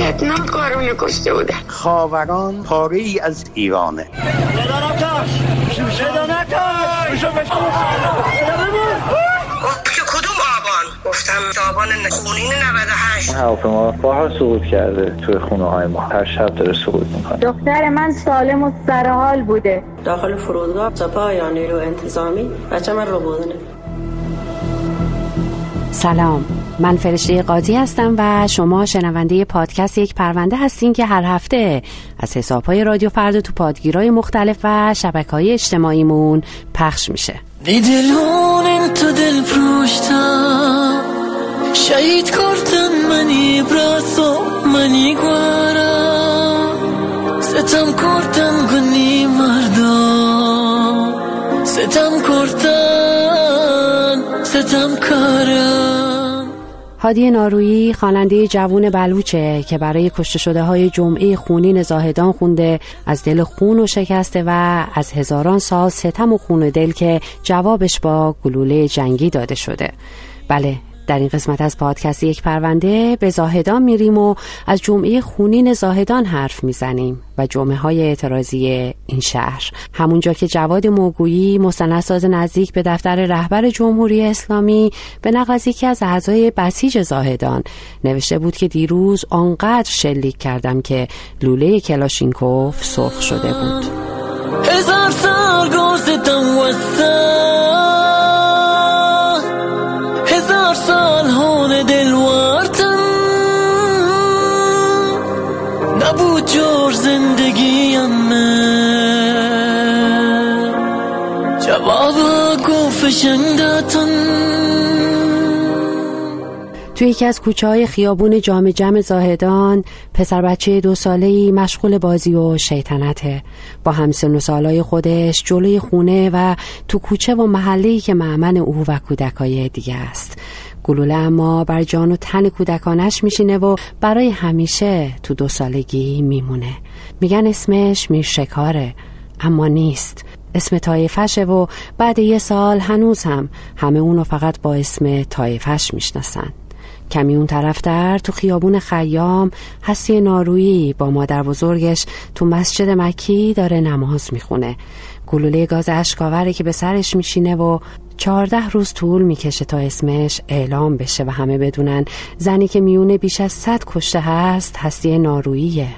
وحشتناک کارونه کشته بودن خاوران پاره ای از ایرانه. کدوم آبان؟ گفتم آبان خونین 98 هواپیما بارها سقوط کرده توی خونه های ما. هر شب داره سقوط می‌کنه. دختر من سالم و سرحال بوده. داخل فرودگاه سپاه یا نیرو انتظامی. بچه من رو بودنه. سلام. من فرشته قاضی هستم و شما شنونده پادکست یک پرونده هستین که هر هفته از حسابهای رادیو فردا تو پادگیرهای مختلف و شبکه های اجتماعیمون پخش میشه. دیدلون تو دل پروشتم شهید کردن منی براسو منی گوارا ستم کردن گنی مردم. ستم کردن ستم کارم. هادی نارویی خواننده جوون بلوچه که برای کشته شده های جمعه خونین زاهدان خونده از دل خون و شکسته و از هزاران سال ستم و خون دل که جوابش با گلوله جنگی داده شده. بله در این قسمت از پادکست یک پرونده به زاهدان میریم و از جمعه خونین زاهدان حرف می‌زنیم و جمعه های اعتراضی این شهر. همونجا که جواد موگویی مستندساز نزدیک به دفتر رهبر جمهوری اسلامی به نقل از یکی از اعضای بسیج زاهدان نوشته بود که دیروز آنقدر شلیک کردم که لوله کلاشینکوف سرخ شده بود. هزار سال توی یکی از کوچه های خیابون جام جمع زاهدان پسر بچه دو ساله ای مشغول بازی و شیطنته. با همسن و سالای خودش جلوی خونه و تو کوچه و محله که معمن او و کودکای دیگه است. گلوله اما بر جان و تن کودکانش میشینه و برای همیشه تو دو سالگی میمونه. میگن اسمش میرشکاره اما نیست. اسم تایفشه و بعد یه سال هنوز هم همه اونو فقط با اسم تایفش می‌شناسن. کمی اون طرفتر تو خیابون خیام هستی نارویی با مادر بزرگش تو مسجد مکی داره نماز می‌خونه. گلوله گاز اشکاوره که به سرش میشینه و چهارده روز طول می‌کشه تا اسمش اعلام بشه و همه بدونن زنی که میونه بیش از صد کشته هست هستی ناروییه.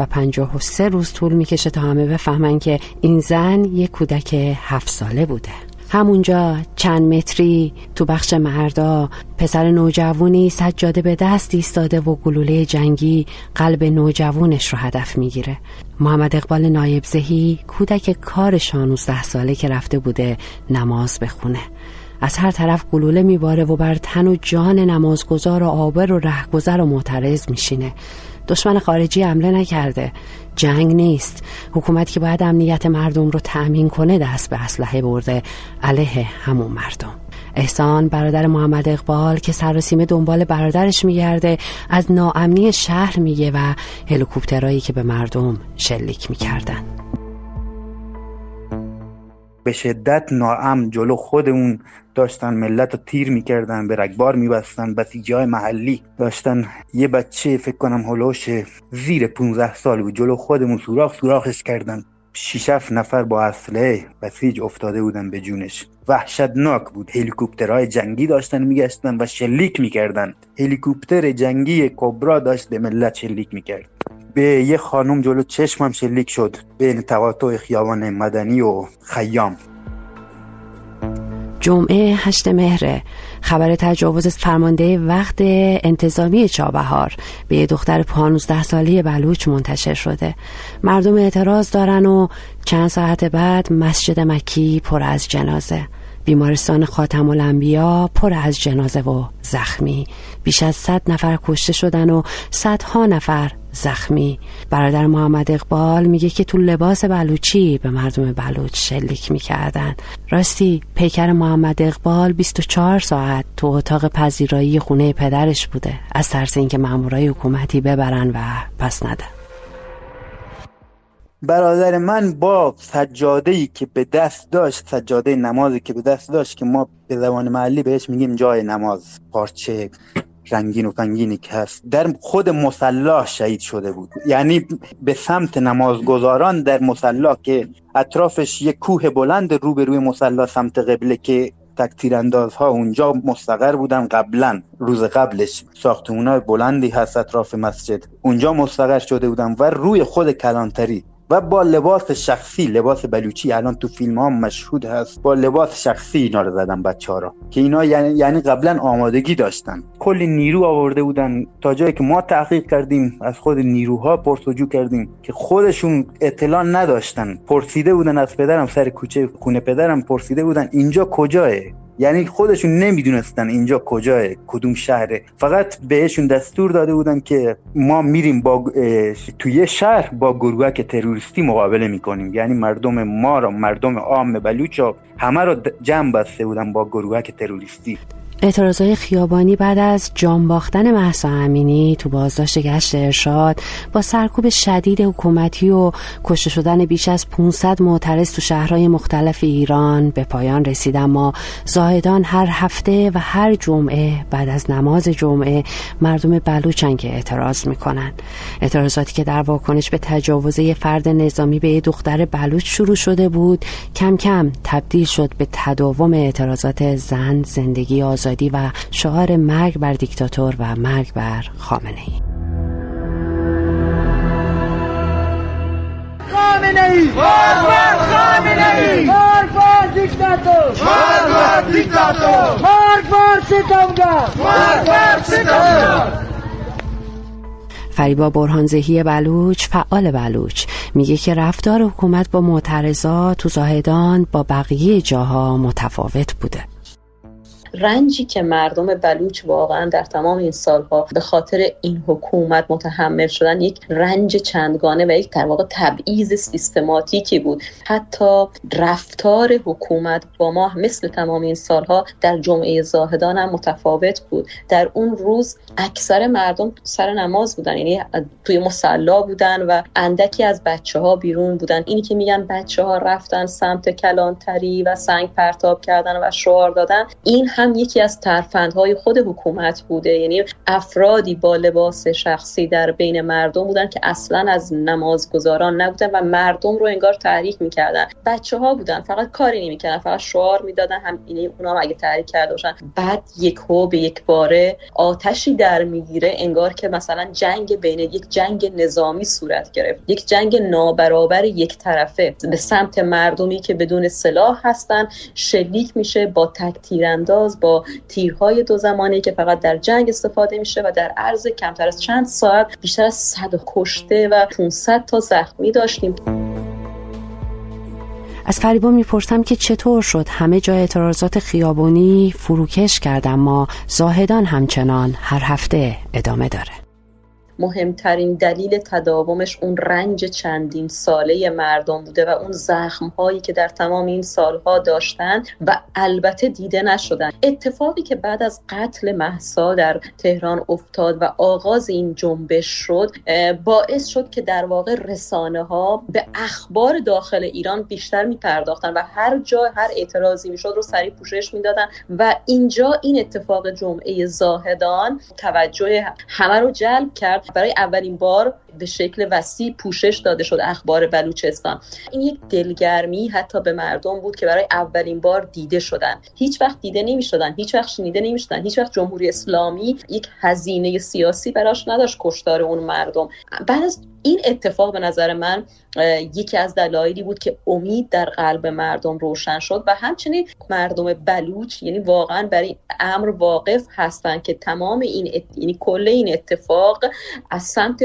و پنجاه و سه روز طول می‌کشه تا همه بفهمن که این زن یک کودک هفت ساله بوده. همونجا چند متری تو بخش مردا پسر نوجوونی سجاده به دست ایستاده و گلوله جنگی قلب نوجوونش رو هدف می‌گیره. محمد اقبال نایب زهی کودک کار 16 ساله که رفته بوده نماز بخونه از هر طرف گلوله میباره و بر تن و جان نمازگزار و آبر و رهگذر و معترض میشینه. دشمن خارجی حمله نکرده. جنگ نیست. حکومت که باید امنیت مردم رو تأمین کنه دست به اسلحه برده. علیه همون مردم. احسان برادر محمد اقبال که سراسیمه دنبال برادرش میگرده از ناامنی شهر میگه و هلیکوپترایی که به مردم شلیک می‌کردن. به شدت ناام جلو خودمون داشتن ملت رو تیر می‌کردن به رگبار میبستن بسیجی های محلی داشتن. یه بچه فکر کنم هلوش زیر 15 سال بود. جلو خودمون سوراخ سوراخش کردن. شیشف نفر با اسلحه بسیج افتاده بودن به جونش. وحشتناک بود. هلیکوپترهای جنگی داشتن میگشتن و شلیک می‌کردن. هلیکوپتر جنگی کبرا داشت به ملت شلیک می‌کرد. به یه خانم جلو چشمم شلیک شد. بین تقاطع خیابان مدنی و خیام. جمعه هشت مهره. خبر تجاوز فرمانده وقت انتظامی چابهار. به یه دختر پانوزده سالی بلوچ منتشر شده. مردم اعتراض دارن و چند ساعت بعد مسجد مکی پر از جنازه. بیمارستان خاتم الانبیا پر از جنازه و زخمی. بیش از صد نفر کشته شدن و صدها نفر زخمی. برادر محمد اقبال میگه که تو لباس بلوچی به مردم بلوچ شلیک می‌کردن. راستی پیکر محمد اقبال 24 ساعت تو اتاق پذیرایی خونه پدرش بوده. از ترس اینکه مامورای حکومتی ببرن و پس نده. برادر من با سجاده ای که به دست داشت سجاده نمازی که به دست داشت که ما به زبان محلی بهش میگیم جای نماز پارچه. رنگین و فنگینی که هست در خود مسلا شهید شده بود. یعنی به سمت نمازگزاران در مسلا که اطرافش یک کوه بلند روبروی مسلا سمت قبله که تکتیر ها اونجا مستقر بودن قبلا روز قبلش ساختمون بلندی هست اطراف مسجد. اونجا مستقر شده بودن و روی خود کلانتری و با لباس شخصی لباس بلوچی الان تو فیلم ها مشهود هست. با لباس شخصی اینا رو زدن بچه ها را که اینا یعنی, یعنی قبلا آمادگی داشتن. کلی نیرو آورده بودن. تا جایی که ما تحقیق کردیم از خود نیروها پرسجو کردیم که خودشون اطلاع نداشتن. پرسیده بودن از پدرم سر کوچه خونه پدرم پرسیده بودن اینجا کجاه یعنی خودشون نمی‌دونستن اینجا کجاه کدوم شهره. فقط بهشون دستور داده بودن که ما میریم با توی شهر با گروهک تروریستی مقابله می‌کنیم. یعنی مردم ما را مردم عام بلوچ همه رو جمع بسته بودن با گروهک تروریستی. اعتراضای خیابانی بعد از جان باختن محسا امینی تو بازداشت گشت ارشاد با سرکوب شدید حکومتی و کشته شدن بیش از 500 معترض تو شهرهای مختلف ایران به پایان رسید اما زاهدان هر هفته و هر جمعه بعد از نماز جمعه مردم بلوچن که اعتراض می‌کنن اعتراضاتی که در واکنش به تجاوزه فرد نظامی به دختر بلوچ شروع شده بود کم کم تبدیل شد به تداوم اعتراضات زن زندگی آزاد آزادی و شعار مرگ بر دیکتاتور و مرگ بر خامنه ای. خامنه ای! بر خامنه ای! بر دیکتاتور! بر دیکتاتور! بر ستمگر بر ستمگر فریبا برهانزهی بلوچ فعال بلوچ. میگه که رفتار حکومت با معترضات تو زاهدان با بقیه جاها متفاوت بوده. رنجی که مردم بلوچ واقعا در تمام این سالها به خاطر این حکومت متحمل شدن یک رنج چندگانه و یک در واقع تبعیض سیستماتیکی بود. حتی رفتار حکومت با ما مثل تمام این سالها در جمعه زاهدان هم متفاوت بود. در اون روز اکثر مردم سر نماز بودن یعنی توی مسلا بودن و اندکی از بچه ها بیرون بودن. اینی که میگن بچه ها رفتن سمت کلانتری و سنگ پرتاب کردن و شعار دادن این هم یکی از ترفندهای خود حکومت بوده. یعنی افرادی با لباس شخصی در بین مردم بودن که اصلا از نمازگزاران نبودن و مردم رو انگار تحریک می‌کردن. بچه ها بودن فقط کاری نمی‌کردن فقط شعار می‌دادن هم اینه اونا هم اگه تحریک کرده باشن. بعد هو به یک باره آتشی در می‌گیره انگار که مثلا جنگ بین یک جنگ نظامی صورت گرفت. یک جنگ نابرابر یک طرفه. به سمت مردمی که بدون سلاح هستن شلیک میشه با تک تیرانداز با تیرهای دو زمانی که فقط در جنگ استفاده میشه و در عرض کمتر از چند ساعت بیشتر از 100 کشته و 500 تا زخمی داشتیم. از فریبا می‌پرسم که چطور شد همه جای اعتراضات خیابانی فروکش کرد اما زاهدان همچنان هر هفته ادامه داره. مهمترین دلیل تداومش اون رنج چندین ساله مردم بوده و اون زخم هایی که در تمام این سالها داشتن و البته دیده نشدن. اتفاقی که بعد از قتل محسا در تهران افتاد و آغاز این جنبش شد باعث شد که در واقع رسانه ها به اخبار داخل ایران بیشتر می پرداختن و هر جا هر اعتراضی می‌شد رو سریع پوشش می‌دادن و اینجا این اتفاق جمعه زاهدان توجه همه رو جلب کرد. برای اولین بار به شکل وسیع پوشش داده شد اخبار بلوچستان. این یک دلگرمی حتی به مردم بود که برای اولین بار دیده شدن. هیچ وقت دیده نمی شدن هیچ وقت شنیده نمی شدن هیچ وقت جمهوری اسلامی یک هزینه سیاسی براش نداشت کشتار اون مردم. بعد از این اتفاق به نظر من یکی از دلایلی بود که امید در قلب مردم روشن شد و همچنین مردم بلوچ یعنی واقعا برای امر واقف هستند که تمام این ات... یعنی کل این اتفاق از سمت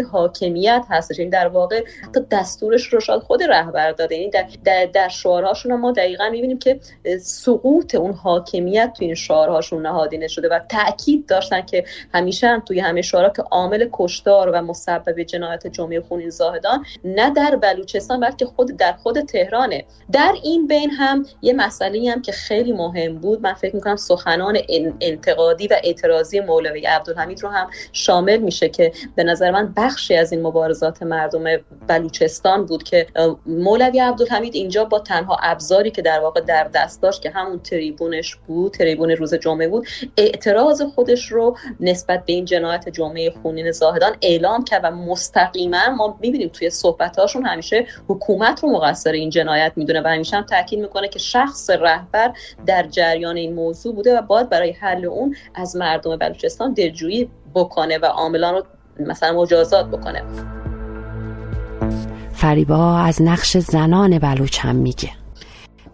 حاکمیت هستش یعنی در واقع حتی دستورش رو شاید خود رهبر داده. یعنی در, در, در شعارهاشون ما دقیقا می‌بینیم که سقوط اون حاکمیت تو این شعارهاشون نهادینه شده و تاکید داشتن که همیشه هم توی همه شعارها که عامل کشتار و مسبب جنایت جمعه خونین زاهدان نه در بلوچستان بلکه خود در خود تهرانه. در این بین هم یه مسئله هم که خیلی مهم بود. من فکر می‌کنم سخنان انتقادی و اعتراضی مولوی عبدالحمید رو هم شامل میشه که به نظر من بخشی از این مبارزات مردم بلوچستان بود که مولوی عبدالحمید اینجا با تنها ابزاری که در واقع در دست داشت که همون تریبونش بود تریبون روز جمعه بود اعتراض خودش رو نسبت به این جنایت جمعه خونین زاهدان اعلام کرد و مستقیما ما می‌بینیم توی صحبتاشون همیشه حکومت رو مقصر این جنایت می‌دونه و همیشه هم تاکید می‌کنه که شخص رهبر در جریان این موضوع بوده و باید برای حل اون از مردم بلوچستان دلجویی بکنه و عاملان رو مثلا مجازات بکنه. فریبا از نقش زنان بلوچ هم میگه.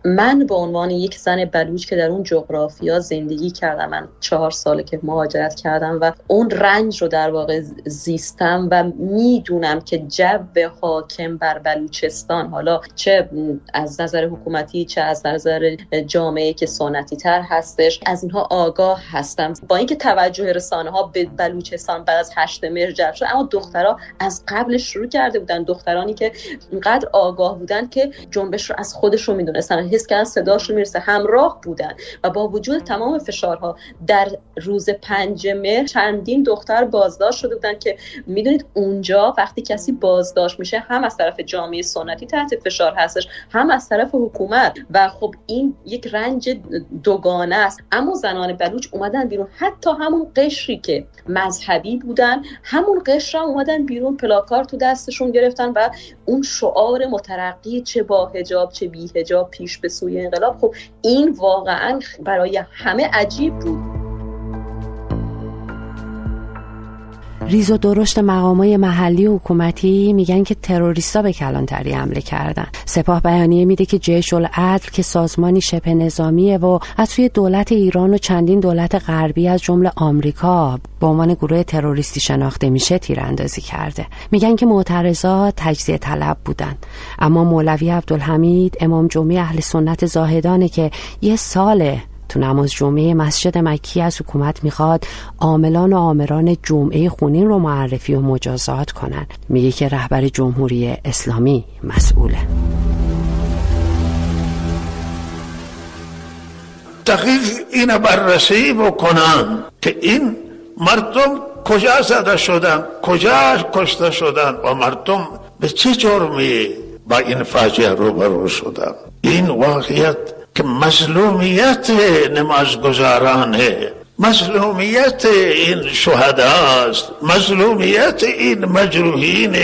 من به عنوان یک زن بلوچ که در اون جغرافیا زندگی کردم من چهار ساله که مهاجرت کردم و اون رنج رو در واقع زیستم و می‌دونم که جو حاکم بر بلوچستان حالا چه از نظر حکومتی چه از نظر جامعه که سنتی تر هستش از اینها آگاه هستم. با اینکه توجه رسانه ها به بلوچستان بعد از هشت مهر جلب شد اما دخترها از قبل شروع کرده بودن. دخترانی که اینقدر آگاه بودن که جنبش رو از خودشون می‌دونستن. حس کردن صداشون می‌رسه. همراه بودن. و با وجود تمام فشارها در روز پنج مهر چندین دختر بازداشت شده بودن که می‌دونید اونجا وقتی کسی بازداشت میشه هم از طرف جامعه سنتی تحت فشار هستش هم از طرف حکومت. و خب این یک رنج دوگانه است. اما زنان بلوچ اومدن بیرون. حتی همون قشری که مذهبی بودن همون قشر هم اومدن بیرون. پلاکار تو دستشون گرفتن و اون شعار مترقی چه با هجاب چه بی هجاب پیش به سوی انقلاب. خب این واقعا برای همه عجیب بود. ریز و درشت مقامای محلی و حکومتی میگن که تروریستا به کلانتری حمله کردن. سپاه بیانیه میده که جیش العدل که سازمانی شبه نظامیه و از سوی دولت ایران و چندین دولت غربی از جمله آمریکا به عنوان گروه تروریستی شناخته میشه تیراندازی کرده. میگن که معترضات تجزیه طلب بودن. اما مولوی عبدالحمید امام جمعه اهل سنت زاهدانه که یه ساله تو نماز جمعه مسجد مکی از حکومت می‌خواد عاملان و آمران جمعه خونین رو معرفی و مجازات کنن. میگه که رهبر جمهوری اسلامی مسئوله. دقیق این بررسی بکنن که این مردم کجا زده شدن کجا کشته شدن و مردم به چه جرمی با این فاجعه روبرو شدن. این واقعیت که مظلومیت نمازگزارانه مظلومیت این شهداست مظلومیت این مجروحین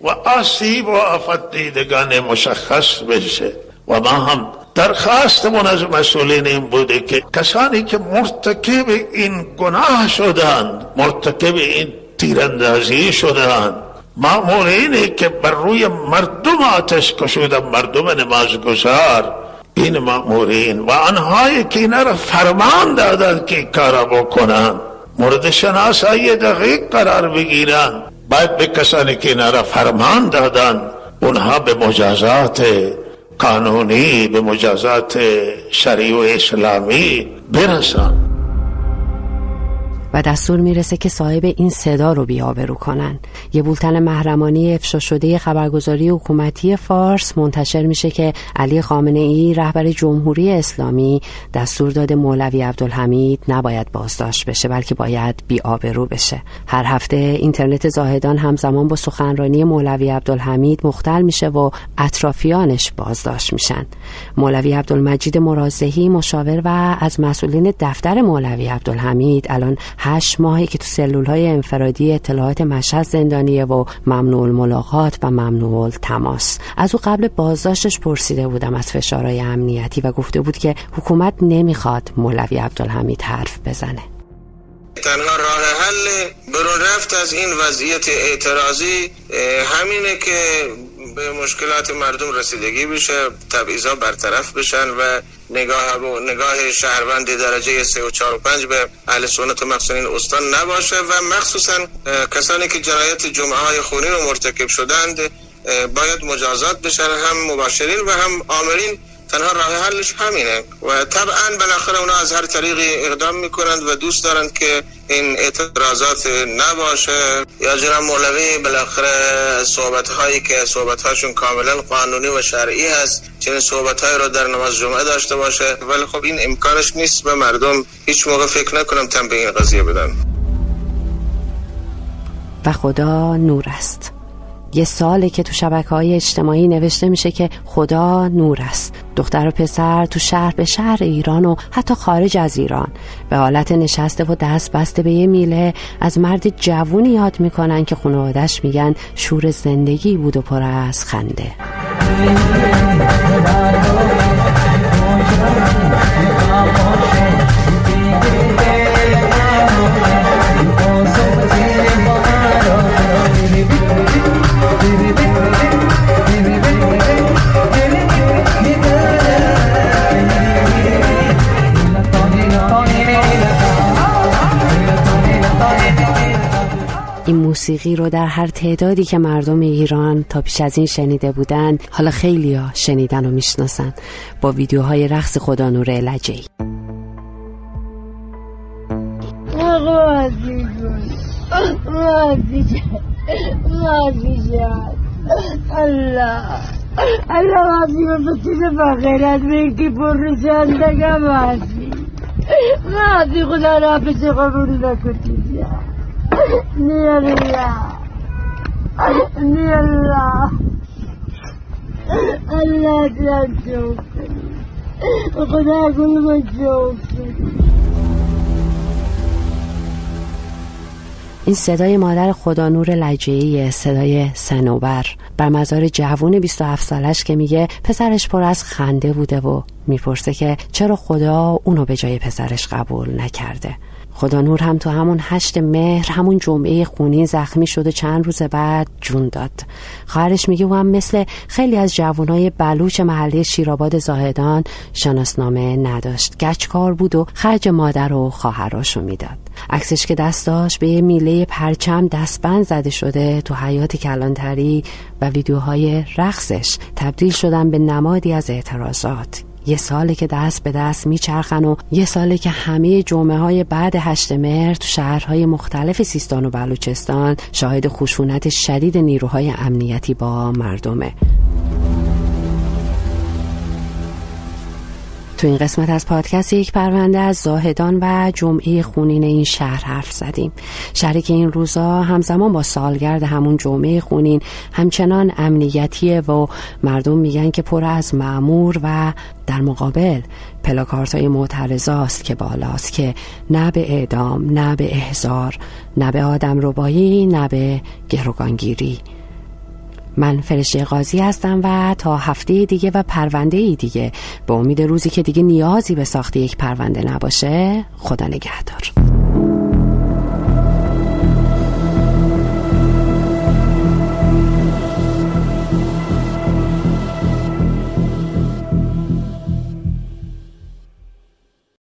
و آسیب و آفت دیدگان مشخص بشه و ما هم درخواستمون از مسئولین این بوده که کسانی که مرتکب این گناه شدند مرتکب این تیراندازی شدند مامورینی که بر روی مردم آتش کشودن مردم نمازگزار این مأمورین و آنهایی که اینا را فرمان دادن که کارا بکنن مورد شناسایی دقیق قرار بگیرن. باید به کسانی که اینا را فرمان دادن اونها به مجازات قانونی به مجازات شریع و اسلامی برسن. و دستور می‌رسه که صاحب این صدا رو بیابرو کنن یه بولتن محرمانی افشا شده خبرگزاری حکومتی فارس منتشر میشه که علی خامنه ای رهبر جمهوری اسلامی دستور داده مولوی عبدالحمید نباید بازداشت بشه بلکه باید بیابرو بشه. هر هفته اینترنت زاهدان همزمان با سخنرانی مولوی عبدالحمید مختل میشه و اطرافیانش بازداشت میشن. مولوی عبدالمجید مرازهی مشاور و از مسئولین دفتر مولوی عبدالحمید الان هشت ماهی که تو سلول های انفرادی اطلاعات مشهد زندانیه و ممنوع ملاقات و ممنوع تماس از او قبل بازداشتش پرسیده بودم از فشارهای امنیتی و گفته بود که حکومت نمی‌خواد مولوی عبدالحمید حرف بزنه. تنها راه حل برون رفت از این وضعیت اعتراضی همینه که به مشکلات مردم رسیدگی بشه تبعیضا برطرف بشن و نگاه نگاه شهروند درجه 3 و 4 و 5 به اهل سنت و مقصنین استان نباشه و مخصوصا کسانی که جنایت جمعه های خونین رو مرتکب شدند باید مجازات بشن هم مباشرین و هم آمرین تنها راه حلش همینه. و طبعا بالاخره اونا از هر طریقی اقدام می‌کنند و دوست دارند که این اعتراضات نباشه. یا جناب مولوی بالاخره صحبت هایی که صحبت هاشون کاملا قانونی و شرعی هست چنین صحبت هایی رو در نماز جمعه داشته باشه. ولی خب این امکانش نیست به مردم هیچ موقع فکر نکنم تن به این قضیه بدن. و خدا نور است. یه ساله که تو شبکه های اجتماعی نوشته میشه که خدا نور است. دختر و پسر تو شهر به شهر ایران و حتی خارج از ایران. به حالت نشسته و دست بسته به یه میله از مرد جوونی یاد می‌کنن که خانوادش میگن شور زندگی بود و پر از خنده. موسیقی رو در هر تعدادی که مردم ایران تا پیش از این شنیده بودن حالا خیلی ها شنیدن و می‌شناسن با ویدیوهای رقص خدا نور لجهی الله الله چیز میگی پر زندگم هستی مازی خدا را پیش قبول نکنی نی الله الله الله شوف خدا من شوف این صدای مادر خدا نور لجهی صدای سنوبر بر مزار جوون 27 سالش که میگه پسرش پر از خنده بوده و می‌پرسه که چرا خدا اونو به جای پسرش قبول نکرده. خدا نور هم تو همون هشت مهر همون جمعه خونی زخمی شد و چند روز بعد جون داد. خواهرش میگه او هم مثل خیلی از جوانای بلوچ محله شیرآباد زاهدان شناسنامه نداشت. گچکار بود و خرج مادر و خواهراشو می‌داد. عکسش که دست داشت به میله پرچم دستبند زده شده تو حیات کلانتری و ویدیوهای رقصش تبدیل شدن به نمادی از اعتراضات. یه ساله که دست به دست میچرخن و یه ساله که همه جمعه های بعد هشت مهر تو شهرهای مختلف سیستان و بلوچستان شاهد خشونت شدید نیروهای امنیتی با مردمه. تو این قسمت از پادکست یک پرونده از زاهدان و جمعه خونین این شهر حرف زدیم. شهری که این روزا همزمان با سالگرد همون جمعه خونین همچنان امنیتیه و مردم میگن که پر از معمور و در مقابل پلاکارت های معترضاست که بالاست که نه به اعدام نه به احزار نه به آدم ربایی نه به گروگانگیری. من فرشته قاضی هستم و تا هفته دیگه و پرونده ای دیگه. به امید روزی که دیگه نیازی به ساخت یک پرونده نباشه خدا نگهدار.